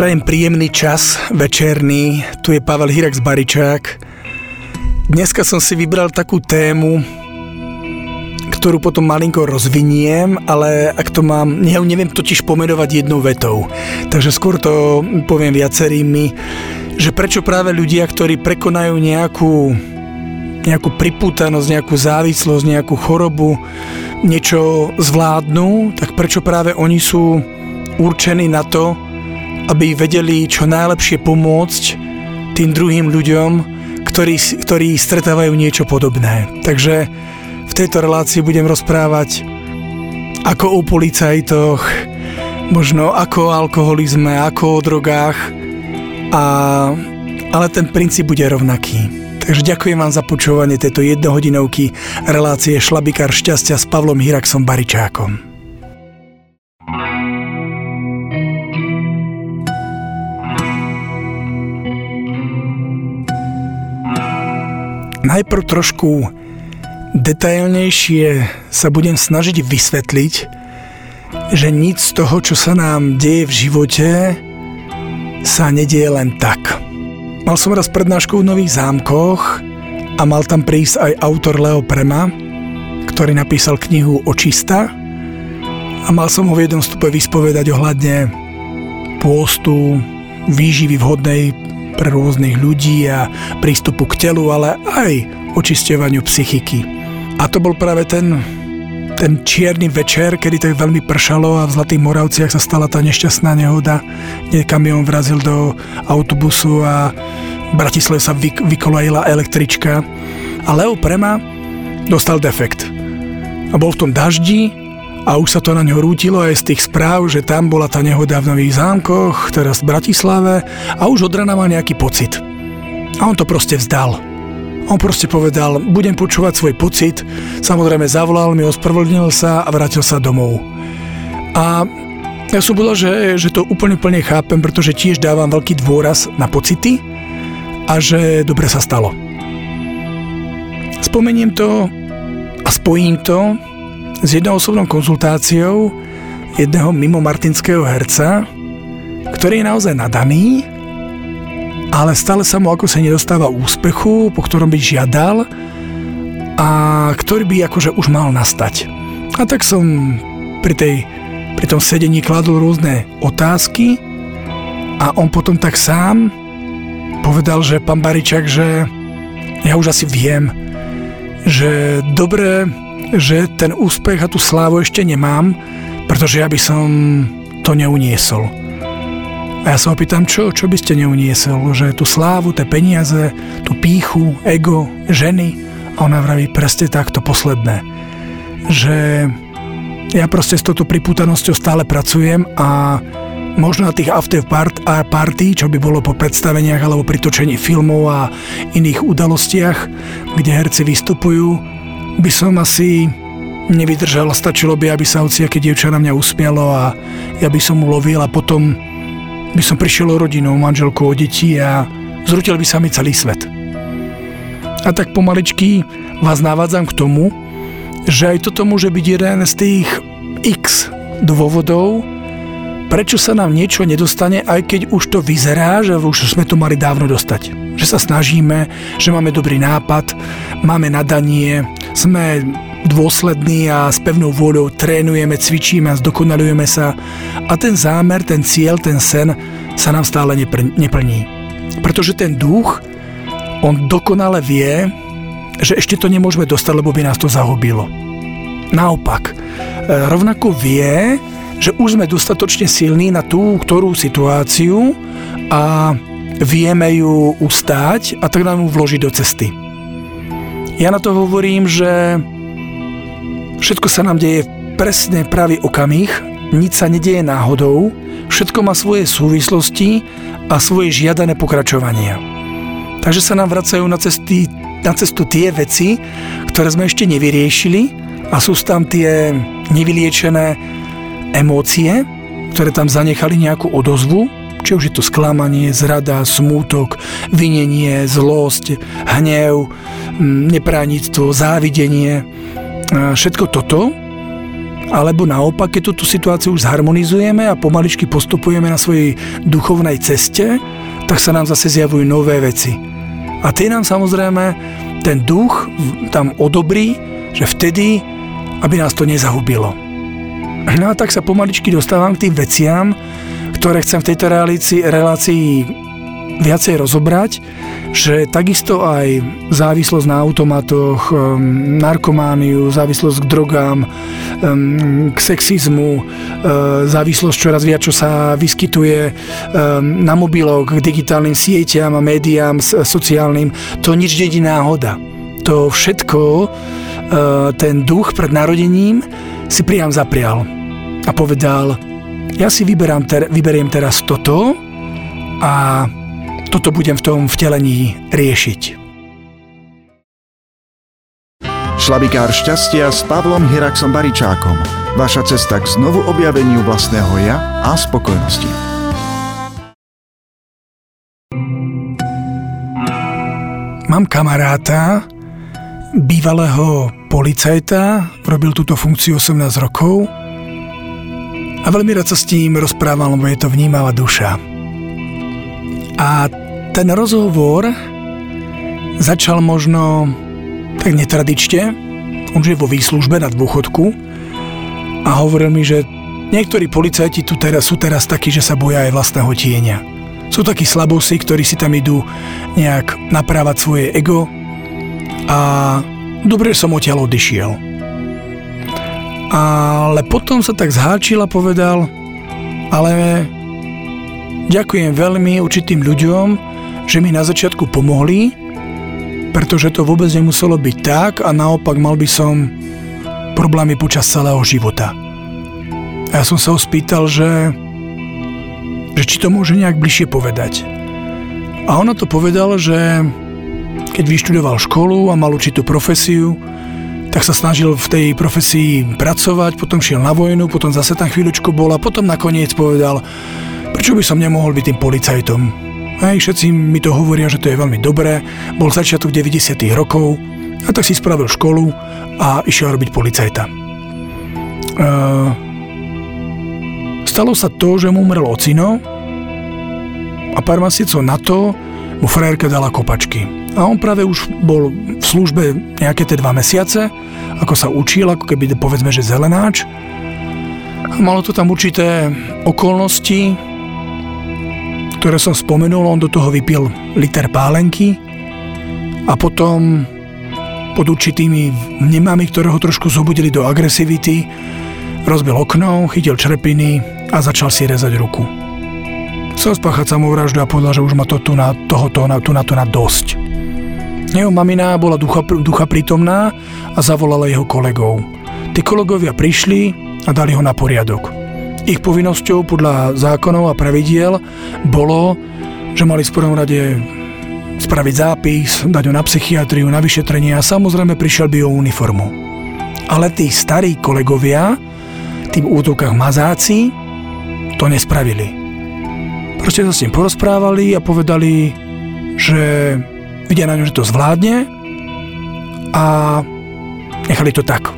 Prajem príjemný čas, večerný. Tu je Pavel Hirax Baričák. Dneska som si vybral takú tému, ktorú potom malinko rozviniem, ale ak to mám, ja neviem totiž pomenovať jednou vetou. Takže skôr to poviem viacerými, že prečo práve ľudia, ktorí prekonajú nejakú nejakú pripútanosť, nejakú závislosť, nejakú chorobu, niečo zvládnu, tak prečo práve oni sú určení na to, aby vedeli čo najlepšie pomôcť tým druhým ľuďom, ktorí, ktorí stretávajú niečo podobné. Takže v tejto relácii budem rozprávať ako o policajtoch, možno ako o alkoholizme, ako o drogách, a, ale ten princíp bude rovnaký. Takže ďakujem vám za počúvanie tejto jednohodinovky relácie Šlabikár šťastia s Pavlom Hiraxom Baričákom. Najprv trošku detailnejšie sa budem snažiť vysvetliť, že nič z toho, čo sa nám deje v živote, sa nedieje len tak. Mal som raz prednášku v Nových zámkoch a mal tam prísť aj autor Leo Prema, ktorý napísal knihu Očista a mal som ho v jednom stupe vyspovedať ohľadne pôstu, výživy vhodnej pre rôznych ľudí a prístupu k telu, ale aj očisťovaniu psychiky. A to bol práve ten, ten čierny večer, kedy to veľmi pršalo a v Zlatých Moravciach sa stala tá nešťastná nehoda, kde kamión vrazil do autobusu a v Bratislave sa vy, vykolajila električka a Leo Prema dostal defekt. A bol v tom daždi a už sa to na ňo rútilo aj z tých správ, že tam bola tá nehoda v Nových zámkoch, teraz v Bratislave a už od rana mal nejaký pocit. A on to proste vzdal. On proste povedal, budem počúvať svoj pocit, samozrejme zavolal mi, ospravedlnil sa a vrátil sa domov. A ja som povedal, že, že to úplne plne chápem, pretože tiež dávam veľký dôraz na pocity a že dobre sa stalo. Spomeniem to a spojím to s jednou osobnou konzultáciou jedného mimo martinského herca, ktorý je naozaj nadaný, ale stále sa mu ako sa nedostáva úspechu, po ktorom by žiadal a ktorý by akože už mal nastať. A tak som pri, tej, pri tom sedení kladol rôzne otázky a on potom tak sám povedal, že pán Baričak, že ja už asi viem, že dobre že ten úspech a tú slávu ešte nemám, pretože ja by som to neuniesol. A ja sa opýtam, čo, čo by ste neuniesol? Že tú slávu, tie peniaze, tú píchu, ego, ženy. A ona vraví presne takto posledné. Že ja proste s touto pripútanosťou stále pracujem a možno na tých after party, čo by bolo po predstaveniach alebo pri točení filmov a iných udalostiach, kde herci vystupujú, by som asi nevydržal. Stačilo by, aby sa hociaké dievča na mňa usmialo a ja by som mu lovil a potom by som prišiel o rodinu, o manželku, o deti a zrutil by sa mi celý svet. A tak pomaličky vás navádzam k tomu, že aj toto môže byť jeden z tých x dôvodov, prečo sa nám niečo nedostane, aj keď už to vyzerá, že už sme to mali dávno dostať. Že sa snažíme, že máme dobrý nápad, máme nadanie, sme dôslední a s pevnou vôľou trénujeme, cvičíme a zdokonalujeme sa a ten zámer, ten cieľ, ten sen sa nám stále neplní. Pretože ten duch, on dokonale vie, že ešte to nemôžeme dostať, lebo by nás to zahubilo. Naopak, e, rovnako vie, že už sme dostatočne silní na tú ktorú situáciu a vieme ju ustáť a tak nám ju vložiť do cesty. Ja na to hovorím, že všetko sa nám deje presne pravý okamih, nič sa nedieje náhodou, všetko má svoje súvislosti a svoje žiadané pokračovania. Takže sa nám vracajú na, cesty, na cestu tie veci, ktoré sme ešte nevyriešili a sú tam tie nevyliečené emócie, ktoré tam zanechali nejakú odozvu, či už je to sklamanie, zrada, smútok, vinenie, zlosť, hnev, nepránictvo, závidenie, všetko toto. Alebo naopak, keď túto situáciu už zharmonizujeme a pomaličky postupujeme na svojej duchovnej ceste, tak sa nám zase zjavujú nové veci. A tie nám samozrejme ten duch tam odobrí, že vtedy, aby nás to nezahubilo. No a tak sa pomaličky dostávam k tým veciam, ktoré chcem v tejto relácii, relácii viacej rozobrať, že takisto aj závislosť na automatoch, um, narkomániu, závislosť k drogám, um, k sexizmu, uh, závislosť čoraz viac, čo sa vyskytuje um, na mobiloch, k digitálnym sieťam a médiám sociálnym, to nič dedí náhoda. To všetko uh, ten duch pred narodením si priam zaprial a povedal, ja si vyberám ter- vyberiem teraz toto a toto budem v tom vtelení riešiť. Šlabikár šťastia s Pavlom Hiraxom Baričákom. Vaša cesta k znovu objaveniu vlastného ja a spokojnosti. Mám kamaráta, bývalého policajta, robil túto funkciu 18 rokov a veľmi rád sa s ním rozprával, lebo je to vnímavá duša. A ten rozhovor začal možno tak netradične. On je vo výslužbe na dôchodku a hovoril mi, že niektorí policajti tu teraz sú teraz takí, že sa boja aj vlastného tieňa. Sú takí slabosy, ktorí si tam idú nejak naprávať svoje ego a dobre som odtiaľ odišiel. Ale potom sa tak zháčil a povedal, ale Ďakujem veľmi určitým ľuďom, že mi na začiatku pomohli, pretože to vôbec nemuselo byť tak a naopak mal by som problémy počas celého života. A ja som sa ho spýtal, že, že či to môže nejak bližšie povedať. A ono to povedal, že keď vyštudoval školu a mal určitú profesiu, tak sa snažil v tej profesii pracovať, potom šiel na vojnu, potom zase tam chvíľočku bol a potom nakoniec povedal, Prečo by som nemohol byť tým policajtom? Hej, všetci mi to hovoria, že to je veľmi dobré. Bol začiatok 90. rokov a tak si spravil školu a išiel robiť policajta. Uh, stalo sa to, že mu umrel ocino a pár mesiacov na to mu frajerka dala kopačky. A on práve už bol v službe nejaké tie dva mesiace, ako sa učil, ako keby povedzme, že zelenáč. A malo to tam určité okolnosti, ktoré som spomenul, on do toho vypil liter pálenky a potom pod určitými vnemami, ktoré ho trošku zobudili do agresivity, rozbil okno, chytil črepiny a začal si rezať ruku. Chcel spáchať samovraždu a povedal, že už má to tu na, tohoto, na, tu na to na dosť. Jeho mamina bola ducha, ducha prítomná a zavolala jeho kolegov. Tí kolegovia prišli a dali ho na poriadok. Ich povinnosťou podľa zákonov a pravidiel bolo, že mali v prvom rade spraviť zápis, dať ho na psychiatriu, na vyšetrenie a samozrejme prišiel by o uniformu. Ale tí starí kolegovia, tým útokách mazáci, to nespravili. Proste sa s ním porozprávali a povedali, že vidia na ňom, že to zvládne a nechali to tak.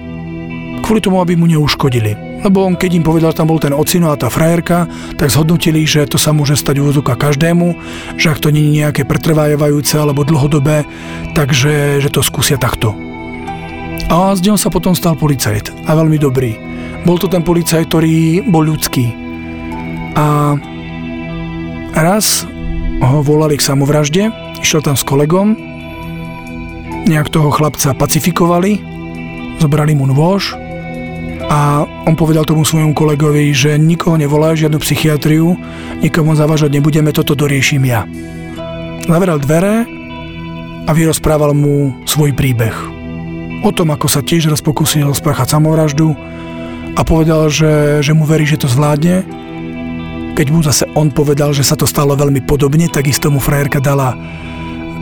Kvôli tomu, aby mu neuškodili. Lebo on, keď im povedal, že tam bol ten ocino a tá frajerka, tak zhodnotili, že to sa môže stať úvodzovka každému, že ak to nie je nejaké pretrvávajúce alebo dlhodobé, takže že to skúsia takto. A z neho sa potom stal policajt. A veľmi dobrý. Bol to ten policajt, ktorý bol ľudský. A raz ho volali k samovražde, išiel tam s kolegom, nejak toho chlapca pacifikovali, zobrali mu nôž, a on povedal tomu svojmu kolegovi, že nikoho nevolá, žiadnu psychiatriu, nikomu zavážať nebudeme, toto doriešim ja. Zaveral dvere a vyrozprával mu svoj príbeh. O tom, ako sa tiež raz pokusil spáchať samovraždu a povedal, že, že mu verí, že to zvládne. Keď mu zase on povedal, že sa to stalo veľmi podobne, takisto mu frajerka dala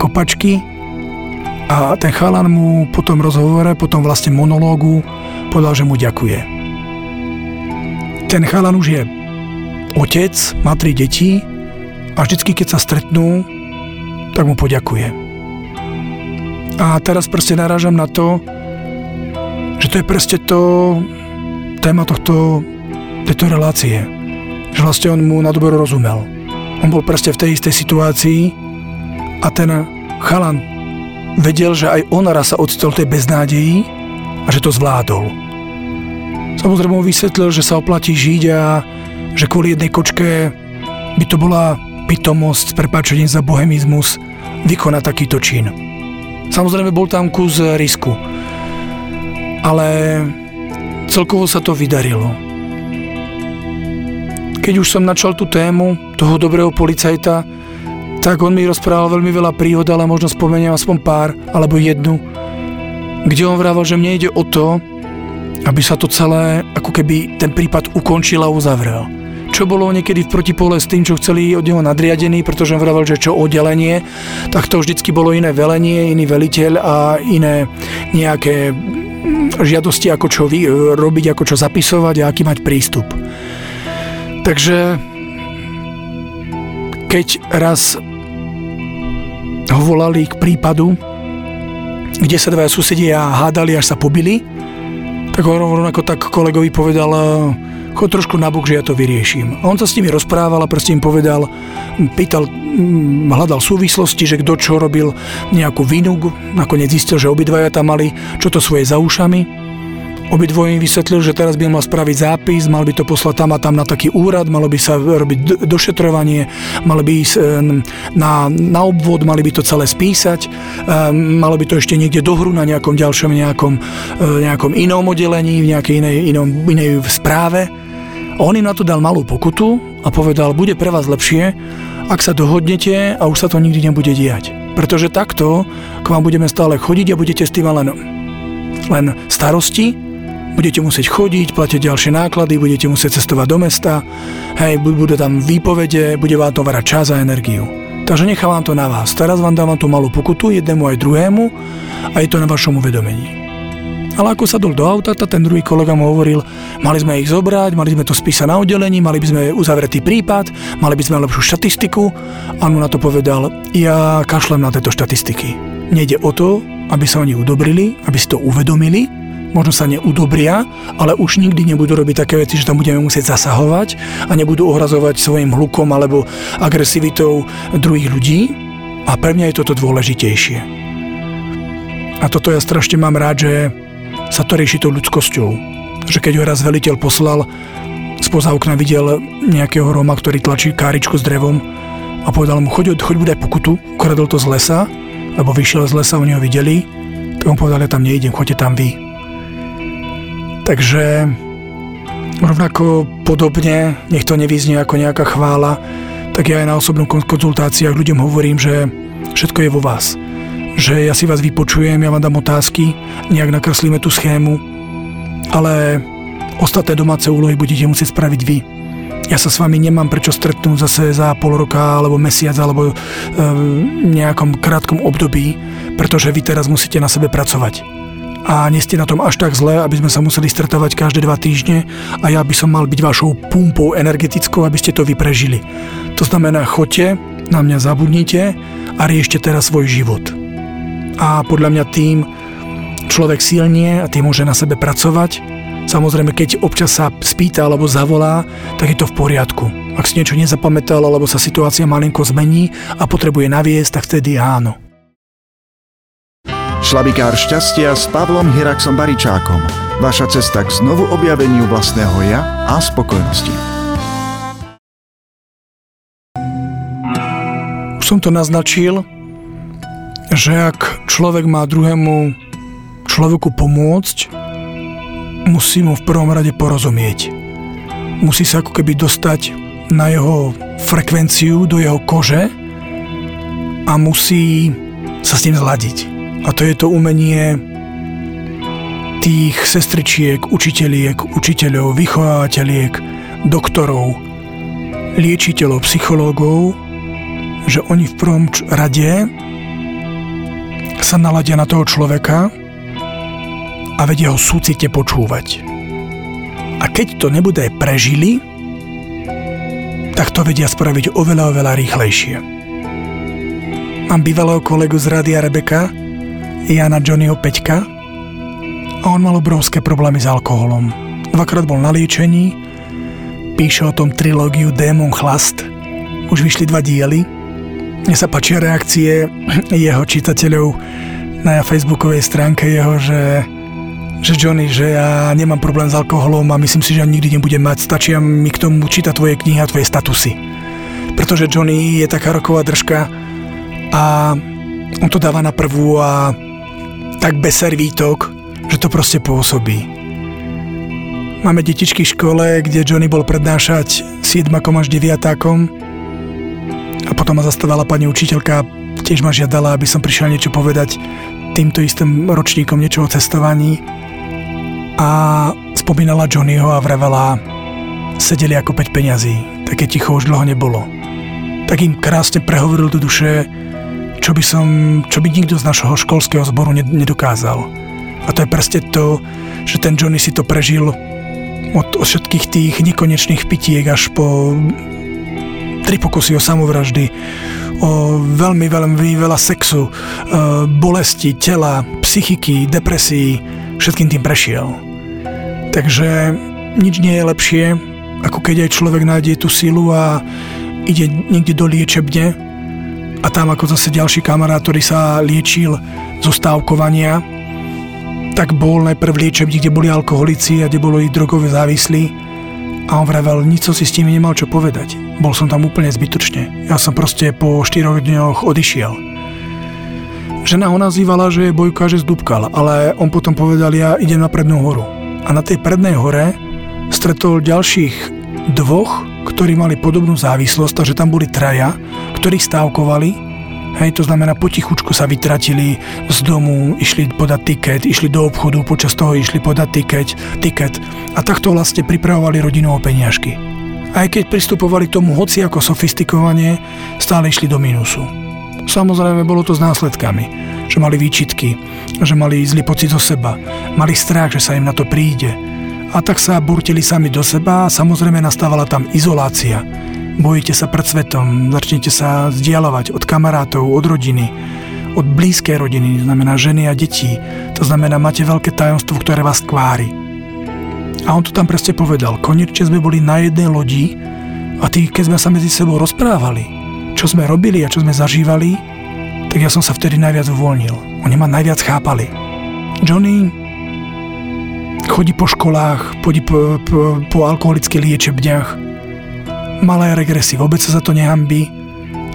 kopačky a ten chalan mu po tom rozhovore, po tom vlastne monológu povedal, že mu ďakuje. Ten chalan už je otec, má tri deti a vždycky, keď sa stretnú, tak mu poďakuje. A teraz proste narážam na to, že to je proste to, téma tohto, tejto relácie. Že vlastne on mu na dobro rozumel. On bol presne v tej istej situácii a ten chalan vedel, že aj on raz sa odstol tej beznádeji a že to zvládol. Samozrejme mu vysvetlil, že sa oplatí žiť a že kvôli jednej kočke by to bola pitomosť s za bohemizmus vykonať takýto čin. Samozrejme bol tam kus risku, ale celkovo sa to vydarilo. Keď už som načal tú tému toho dobrého policajta, tak on mi rozprával veľmi veľa príhod, ale možno spomeniem aspoň pár, alebo jednu, kde on vravel, že mne ide o to, aby sa to celé, ako keby ten prípad ukončil a uzavrel. Čo bolo niekedy v protipole s tým, čo chceli od neho nadriadení, pretože on vravel, že čo oddelenie, tak to vždycky bolo iné velenie, iný veliteľ a iné nejaké žiadosti, ako čo vy, robiť, ako čo zapisovať a aký mať prístup. Takže keď raz ho volali k prípadu, kde sa dvaja susedia hádali, až sa pobili, tak ho rovnako tak kolegovi povedal, chod trošku nabok, že ja to vyrieším. A on sa s nimi rozprával a proste im povedal, pýtal, mm, hľadal súvislosti, že kto čo robil nejakú vinu, nakoniec zistil, že obidvaja tam mali čo to svoje za ušami Obidvoje im vysvetlil, že teraz by mal spraviť zápis, mal by to poslať tam a tam na taký úrad, malo by sa robiť došetrovanie, malo by ísť na, na obvod, mali by to celé spísať, malo by to ešte niekde do hru na nejakom ďalšom nejakom, e, nejakom inom oddelení, v nejakej inej, inom, inej správe. On im na to dal malú pokutu a povedal, bude pre vás lepšie, ak sa dohodnete a už sa to nikdy nebude diať. Pretože takto k vám budeme stále chodiť a budete s tým len, len starosti budete musieť chodiť, platiť ďalšie náklady, budete musieť cestovať do mesta, hej, budú tam výpovede, bude vám to varať čas a energiu. Takže nechávam to na vás. Teraz vám dávam tú malú pokutu, jednému aj druhému a je to na vašom uvedomení. Ale ako sadol do auta, ten druhý kolega mu hovoril, mali sme ich zobrať, mali sme to spísať na oddelení, mali by sme uzavretý prípad, mali by sme lepšiu štatistiku. A on mu na to povedal, ja kašlem na tieto štatistiky. Nejde o to, aby sa oni udobrili, aby si to uvedomili, možno sa neudobria, ale už nikdy nebudú robiť také veci, že tam budeme musieť zasahovať a nebudú ohrazovať svojim hlukom alebo agresivitou druhých ľudí. A pre mňa je toto dôležitejšie. A toto ja strašne mám rád, že sa to rieši tou ľudskosťou. Že keď ho raz veliteľ poslal, spoza okna videl nejakého Roma, ktorý tlačí káričku s drevom a povedal mu, choď, choď bude pokutu, ukradol to z lesa, lebo vyšiel z lesa, oni ho videli, tak on povedal, ja tam nejdem, choďte tam vy. Takže rovnako podobne, nech to nevyznie ako nejaká chvála, tak ja aj na osobnom konzultáciách ľuďom hovorím, že všetko je vo vás. Že ja si vás vypočujem, ja vám dám otázky, nejak nakreslíme tú schému, ale ostatné domáce úlohy budete musieť spraviť vy. Ja sa s vami nemám prečo stretnúť zase za pol roka alebo mesiac alebo e, nejakom krátkom období, pretože vy teraz musíte na sebe pracovať a nie ste na tom až tak zle, aby sme sa museli stretávať každé dva týždne a ja by som mal byť vašou pumpou energetickou, aby ste to vy prežili. To znamená, choďte, na mňa zabudnite a riešte teraz svoj život. A podľa mňa tým človek silnie a tým môže na sebe pracovať. Samozrejme, keď občas sa spýta alebo zavolá, tak je to v poriadku. Ak si niečo nezapamätal alebo sa situácia malinko zmení a potrebuje naviesť, tak vtedy áno. Šlabikár šťastia s Pavlom Hiraxom Baričákom. Vaša cesta k znovu objaveniu vlastného ja a spokojnosti. Už som to naznačil, že ak človek má druhému človeku pomôcť, musí mu v prvom rade porozumieť. Musí sa ako keby dostať na jeho frekvenciu, do jeho kože a musí sa s ním zladiť. A to je to umenie tých sestričiek, učiteľiek, učiteľov, vychovávateľiek, doktorov, liečiteľov, psychológov, že oni v prvom rade sa naladia na toho človeka a vedia ho súcite počúvať. A keď to nebude prežili, tak to vedia spraviť oveľa, oveľa rýchlejšie. Mám bývalého kolegu z Rádia Rebeka, Jana Johnnyho Peťka a on mal obrovské problémy s alkoholom. dvakrát bol na liečení, píše o tom trilógiu Démon Chlast, už vyšli dva diely. Mne sa páčia reakcie jeho čitateľov na facebookovej stránke jeho, že že Johnny, že ja nemám problém s alkoholom a myslím si, že nikdy nebudem mať, stačia mi k tomu čítať tvoje knihy a tvoje statusy. Pretože Johnny je taká roková držka a on to dáva na prvú a tak bez servítok, že to proste pôsobí. Máme detičky v škole, kde Johnny bol prednášať 7 až 9 a potom ma zastávala pani učiteľka, tiež ma žiadala, aby som prišiel niečo povedať týmto istým ročníkom niečo o cestovaní a spomínala Johnnyho a vravela, sedeli ako 5 peňazí, také ticho už dlho nebolo. Tak im krásne prehovoril do duše, čo by som, čo by nikto z našho školského zboru nedokázal. A to je presne to, že ten Johnny si to prežil od, od všetkých tých nekonečných pitiek až po tri pokusy o samovraždy, o veľmi, veľmi veľa sexu, e, bolesti tela, psychiky, depresí, všetkým tým prešiel. Takže nič nie je lepšie, ako keď aj človek nájde tú silu a ide niekde do liečebne a tam ako zase ďalší kamarát, ktorý sa liečil zo stávkovania, tak bol najprv v liečebni, kde boli alkoholici a kde boli drogoví závislí a on vravel, nič som si s tými nemal čo povedať. Bol som tam úplne zbytočne. Ja som proste po 4 dňoch odišiel. Žena ho nazývala, že je bojka, že zdúbkal, ale on potom povedal, ja idem na prednú horu a na tej prednej hore stretol ďalších dvoch, ktorí mali podobnú závislosť, takže tam boli traja, ktorí stávkovali Hej, to znamená, potichučku sa vytratili z domu, išli podať tiket, išli do obchodu, počas toho išli podať tiket, tiket a takto vlastne pripravovali rodinu o peniažky. Aj keď pristupovali tomu hoci ako sofistikovanie, stále išli do mínusu. Samozrejme, bolo to s následkami, že mali výčitky, že mali zlý pocit zo seba, mali strach, že sa im na to príde. A tak sa burtili sami do seba a samozrejme nastávala tam izolácia. Bojíte sa pred svetom, začnete sa vzdialovať od kamarátov, od rodiny, od blízkej rodiny, znamená ženy a detí. To znamená, máte veľké tajomstvo, ktoré vás kvári. A on to tam presne povedal. Konečne sme boli na jednej lodi a tí, keď sme sa medzi sebou rozprávali, čo sme robili a čo sme zažívali, tak ja som sa vtedy najviac uvoľnil. Oni ma najviac chápali. Johnny chodí po školách, chodí po, po, po alkoholických liečebniach, malé regresy, vôbec sa za to nehambí.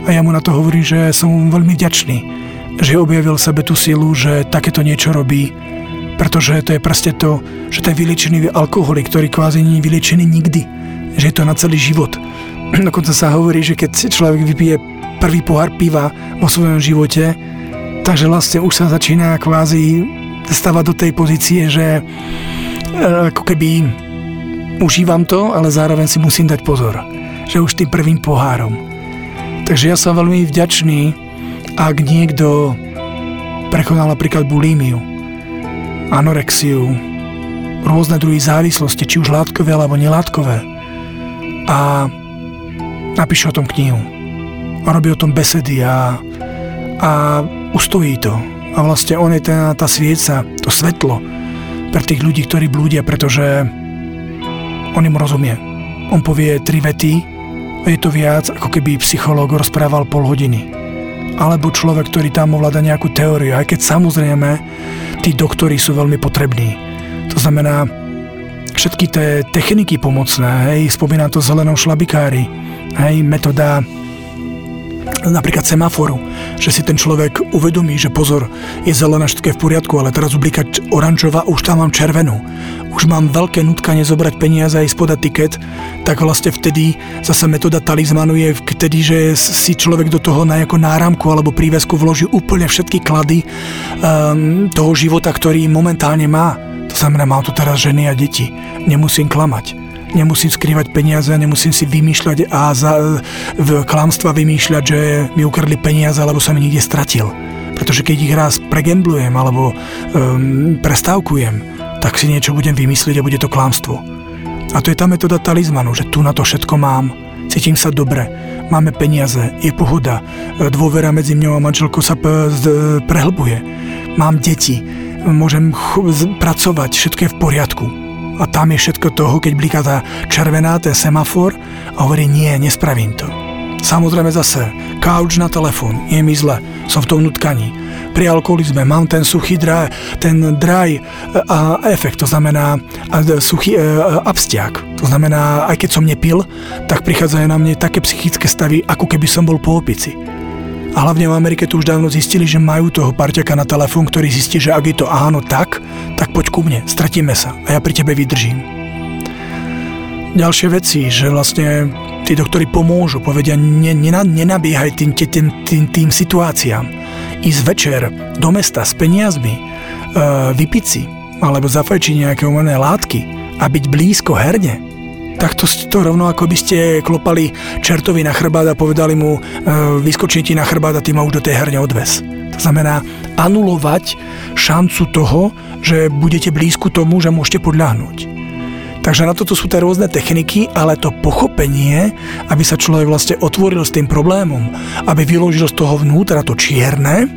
A ja mu na to hovorím, že som mu veľmi vďačný, že objavil sebe tú silu, že takéto niečo robí, pretože to je proste to, že ten vyliečený alkoholik, ktorý kvázi nie je vyliečený nikdy, že je to na celý život, Dokonca sa hovorí, že keď človek vypije prvý pohár piva vo svojom živote, takže vlastne už sa začína kvázi stávať do tej pozície, že ako keby užívam to, ale zároveň si musím dať pozor, že už tým prvým pohárom. Takže ja som veľmi vďačný, ak niekto prekonal napríklad bulímiu, anorexiu, rôzne druhy závislosti, či už látkové alebo nelátkové. A napíše o tom knihu a robí o tom besedy a, a ustojí to. A vlastne on je tá, tá svieca, to svetlo pre tých ľudí, ktorí blúdia, pretože on im rozumie. On povie tri vety a je to viac, ako keby psychológ rozprával pol hodiny. Alebo človek, ktorý tam ovláda nejakú teóriu, aj keď samozrejme tí doktori sú veľmi potrební. To znamená, všetky tie techniky pomocné, hej, spomínam to zelenou šlabikári, hej, metóda napríklad semaforu, že si ten človek uvedomí, že pozor, je zelená všetko je v poriadku, ale teraz ublíka oranžová, už tam mám červenú. Už mám veľké nutkanie zobrať peniaze a ísť podať tiket, tak vlastne vtedy zase metóda talizmanu je vtedy, že si človek do toho na nejakú náramku alebo prívesku vloží úplne všetky klady um, toho života, ktorý momentálne má. To znamená, mám tu teraz ženy a deti. Nemusím klamať nemusím skrývať peniaze, nemusím si vymýšľať a za, v klamstva vymýšľať, že mi ukradli peniaze, alebo som ich niekde stratil. Pretože keď ich raz pregemblujem alebo um, prestávkujem, tak si niečo budem vymyslieť a bude to klamstvo. A to je tá metóda talizmanu, že tu na to všetko mám, cítim sa dobre, máme peniaze, je pohoda, dôvera medzi mňou a manželkou sa prehlbuje, mám deti, môžem ch- pracovať, všetko je v poriadku A tam je všetko toho, keď bliká tá červená, ten semafor a hovorí, nie, nespravím to. Samozrejme zase, kauč na telefón, je mi zle, som v tom nutkaní. Pri alkoholizme mám ten suchý dry, ten dry a efekt, to znamená suchý e, abstiak. To znamená, aj keď som nepil, tak prichádzajú na mne také psychické stavy, ako keby som bol po opici. A hlavne v Amerike tu už dávno zistili, že majú toho parťaka na telefón, ktorý zistí, že ak je to áno tak, tak poď ku mne, stratíme sa a ja pri tebe vydržím. Ďalšie veci, že vlastne tí doktori pomôžu, povedia, ne, nenabiehaj tým, tým, tým, tým situáciám. Ísť večer do mesta s peniazmi, e, vypiť si, alebo zafajčiť nejaké umené látky a byť blízko herne, tak to, to rovno ako by ste klopali čertovi na chrbát a povedali mu e, vyskočí ti na chrbát a ty ma už do tej herne odves. To znamená anulovať šancu toho, že budete blízku tomu, že môžete podľahnúť. Takže na toto sú tie rôzne techniky, ale to pochopenie, aby sa človek vlastne otvoril s tým problémom, aby vyložil z toho vnútra to čierne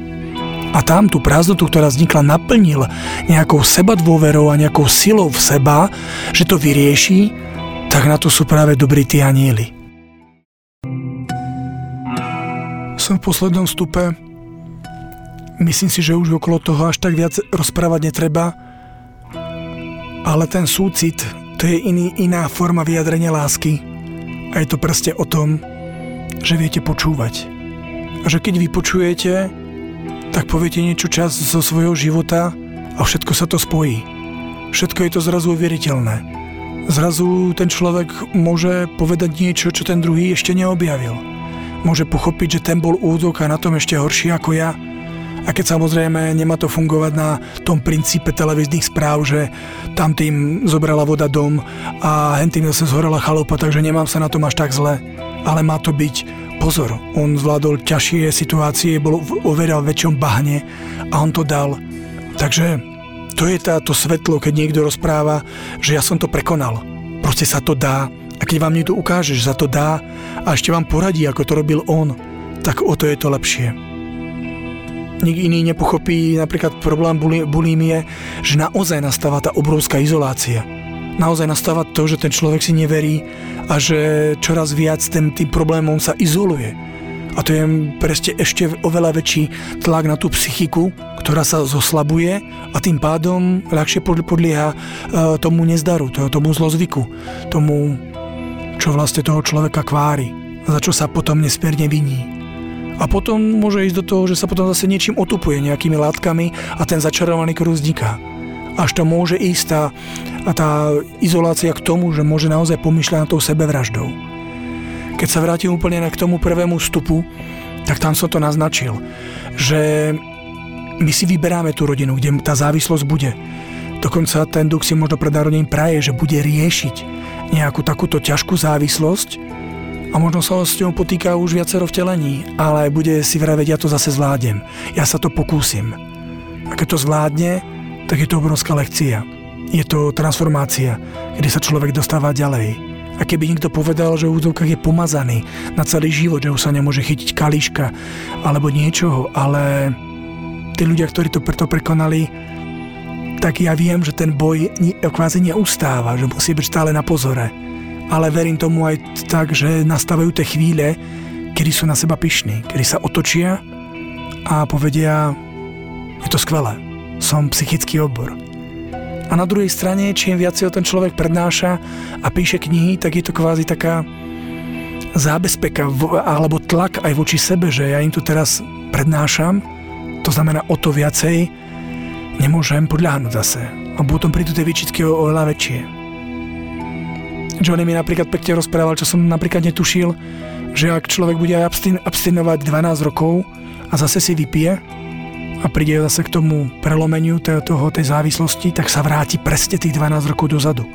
a tam tú prázdnotu, ktorá vznikla, naplnil nejakou sebadôverou a nejakou silou v seba, že to vyrieši, tak na to sú práve dobrí tí anieli. Som v poslednom stupe. Myslím si, že už okolo toho až tak viac rozprávať netreba. Ale ten súcit, to je iný, iná forma vyjadrenia lásky. A je to presne o tom, že viete počúvať. A že keď vy počujete, tak poviete niečo čas zo svojho života a všetko sa to spojí. Všetko je to zrazu uveriteľné zrazu ten človek môže povedať niečo, čo ten druhý ešte neobjavil. Môže pochopiť, že ten bol údok a na tom ešte horší ako ja. A keď samozrejme nemá to fungovať na tom princípe televíznych správ, že tam tým zobrala voda dom a hen tým zase zhorela chalupa, takže nemám sa na tom až tak zle. Ale má to byť pozor. On zvládol ťažšie situácie, bol v oveľa väčšom bahne a on to dal. Takže to je táto svetlo, keď niekto rozpráva, že ja som to prekonal. Proste sa to dá. A keď vám niekto ukáže, že sa to dá a ešte vám poradí, ako to robil on, tak o to je to lepšie. Nik iný nepochopí napríklad problém bulímie, že naozaj nastáva tá obrovská izolácia. Naozaj nastáva to, že ten človek si neverí a že čoraz viac tým, tým problémom sa izoluje a to je presne ešte oveľa väčší tlak na tú psychiku, ktorá sa zoslabuje a tým pádom ľahšie podlieha e, tomu nezdaru, tomu zlozvyku, tomu, čo vlastne toho človeka kvári, za čo sa potom nesmierne viní. A potom môže ísť do toho, že sa potom zase niečím otupuje nejakými látkami a ten začarovaný kruh vzniká. Až to môže ísť tá, tá izolácia k tomu, že môže naozaj pomýšľať na tou sebevraždou. Keď sa vrátim úplne k tomu prvému vstupu, tak tam som to naznačil, že my si vyberáme tú rodinu, kde tá závislosť bude. Dokonca ten duch si možno pred narodením praje, že bude riešiť nejakú takúto ťažkú závislosť a možno sa s ňou potýka už viacero vtelení, ale bude si vraveť, ja to zase zvládnem, ja sa to pokúsim. A keď to zvládne, tak je to obrovská lekcia. Je to transformácia, kedy sa človek dostáva ďalej. A keby niekto povedal, že v úzovkách je pomazaný na celý život, že už sa nemôže chytiť kališka alebo niečoho, ale tí ľudia, ktorí to preto prekonali, tak ja viem, že ten boj kvázi neustáva, že musí byť stále na pozore. Ale verím tomu aj tak, že nastávajú tie chvíle, kedy sú na seba pyšní, kedy sa otočia a povedia, je to skvelé, som psychický odbor a na druhej strane, čím viac o ten človek prednáša a píše knihy, tak je to kvázi taká zábezpeka alebo tlak aj voči sebe, že ja im tu teraz prednášam, to znamená o to viacej nemôžem podľahnúť zase. A potom prídu tie výčitky oveľa väčšie. Johnny mi napríklad pekne rozprával, čo som napríklad netušil, že ak človek bude abstinovať 12 rokov a zase si vypije, a príde zase k tomu prelomeniu toho, tej závislosti, tak sa vráti presne tých 12 rokov dozadu.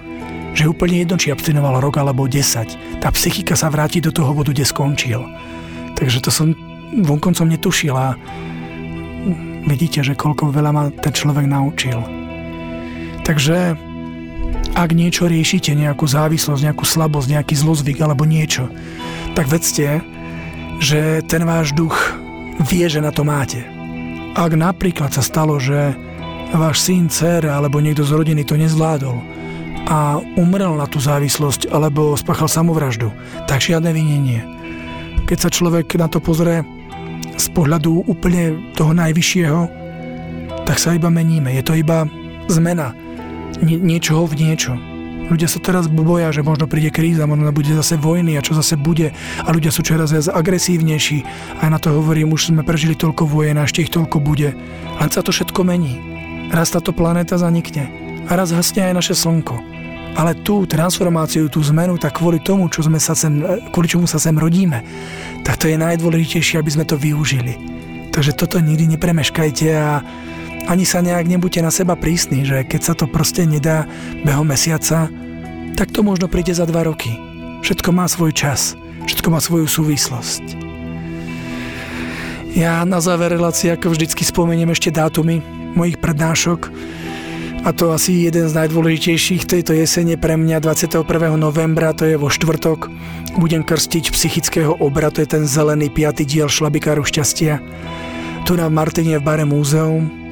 Že úplne jedno, či abstinoval rok alebo 10. Tá psychika sa vráti do toho bodu, kde skončil. Takže to som vonkoncom netušil a vidíte, že koľko veľa ma ten človek naučil. Takže ak niečo riešite, nejakú závislosť, nejakú slabosť, nejaký zlozvyk alebo niečo, tak vedzte, že ten váš duch vie, že na to máte ak napríklad sa stalo, že váš syn, dcer alebo niekto z rodiny to nezvládol a umrel na tú závislosť alebo spáchal samovraždu, tak žiadne vinenie. Keď sa človek na to pozrie z pohľadu úplne toho najvyššieho, tak sa iba meníme. Je to iba zmena nie, niečoho v niečo. Ľudia sa teraz boja, že možno príde kríza, možno bude zase vojny a čo zase bude. A ľudia sú čoraz viac agresívnejší. A na to hovorím, už sme prežili toľko vojen a ešte ich toľko bude. Len sa to všetko mení. Raz táto planéta zanikne. A raz hasne aj naše slnko. Ale tú transformáciu, tú zmenu, tak kvôli tomu, čo sme sa sem, kvôli čomu sa sem rodíme, tak to je najdôležitejšie, aby sme to využili. Takže toto nikdy nepremeškajte a ani sa nejak nebuďte na seba prísni, že keď sa to proste nedá behom mesiaca, tak to možno príde za dva roky. Všetko má svoj čas, všetko má svoju súvislosť. Ja na záver relácie ako vždycky spomeniem ešte dátumy mojich prednášok a to asi jeden z najdôležitejších tejto jesene pre mňa 21. novembra, to je vo štvrtok. Budem krstiť psychického obra, to je ten zelený piatý diel Šlabikáru šťastia. Tu na Martine v bare múzeum,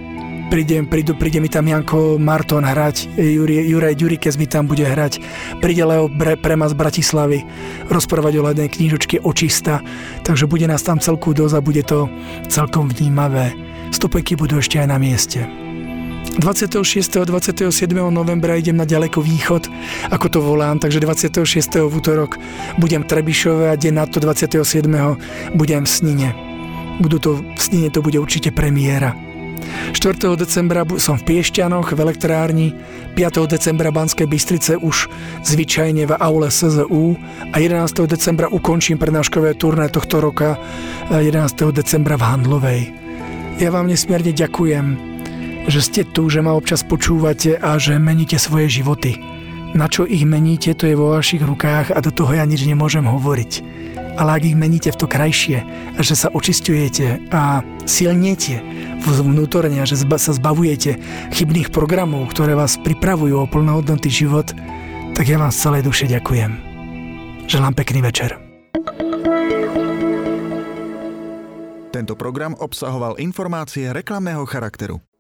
príde, prídu, príde mi tam Janko Marton hrať, Juri, Juraj Ďurikes mi tam bude hrať, príde Leo Bre, Prema z Bratislavy rozprávať o lednej knižočke Očista, takže bude nás tam celku dosť a bude to celkom vnímavé. Stupenky budú ešte aj na mieste. 26. a 27. novembra idem na ďaleko východ, ako to volám, takže 26. v útorok budem Trebišove a deň na to 27. budem v Snine. Budú to, v Snine to bude určite premiéra. 4. decembra som v Piešťanoch v elektrárni, 5. decembra Banskej Bystrice už zvyčajne v aule SZU a 11. decembra ukončím prednáškové turné tohto roka 11. decembra v Handlovej. Ja vám nesmierne ďakujem, že ste tu, že ma občas počúvate a že meníte svoje životy. Na čo ich meníte, to je vo vašich rukách a do toho ja nič nemôžem hovoriť. Ale ak ich meníte v to krajšie že sa očistujete a silniete vnútorne a že sa zbavujete chybných programov, ktoré vás pripravujú o plnohodnotný život, tak ja vám z celej duše ďakujem. Želám pekný večer. Tento program obsahoval informácie reklamného charakteru.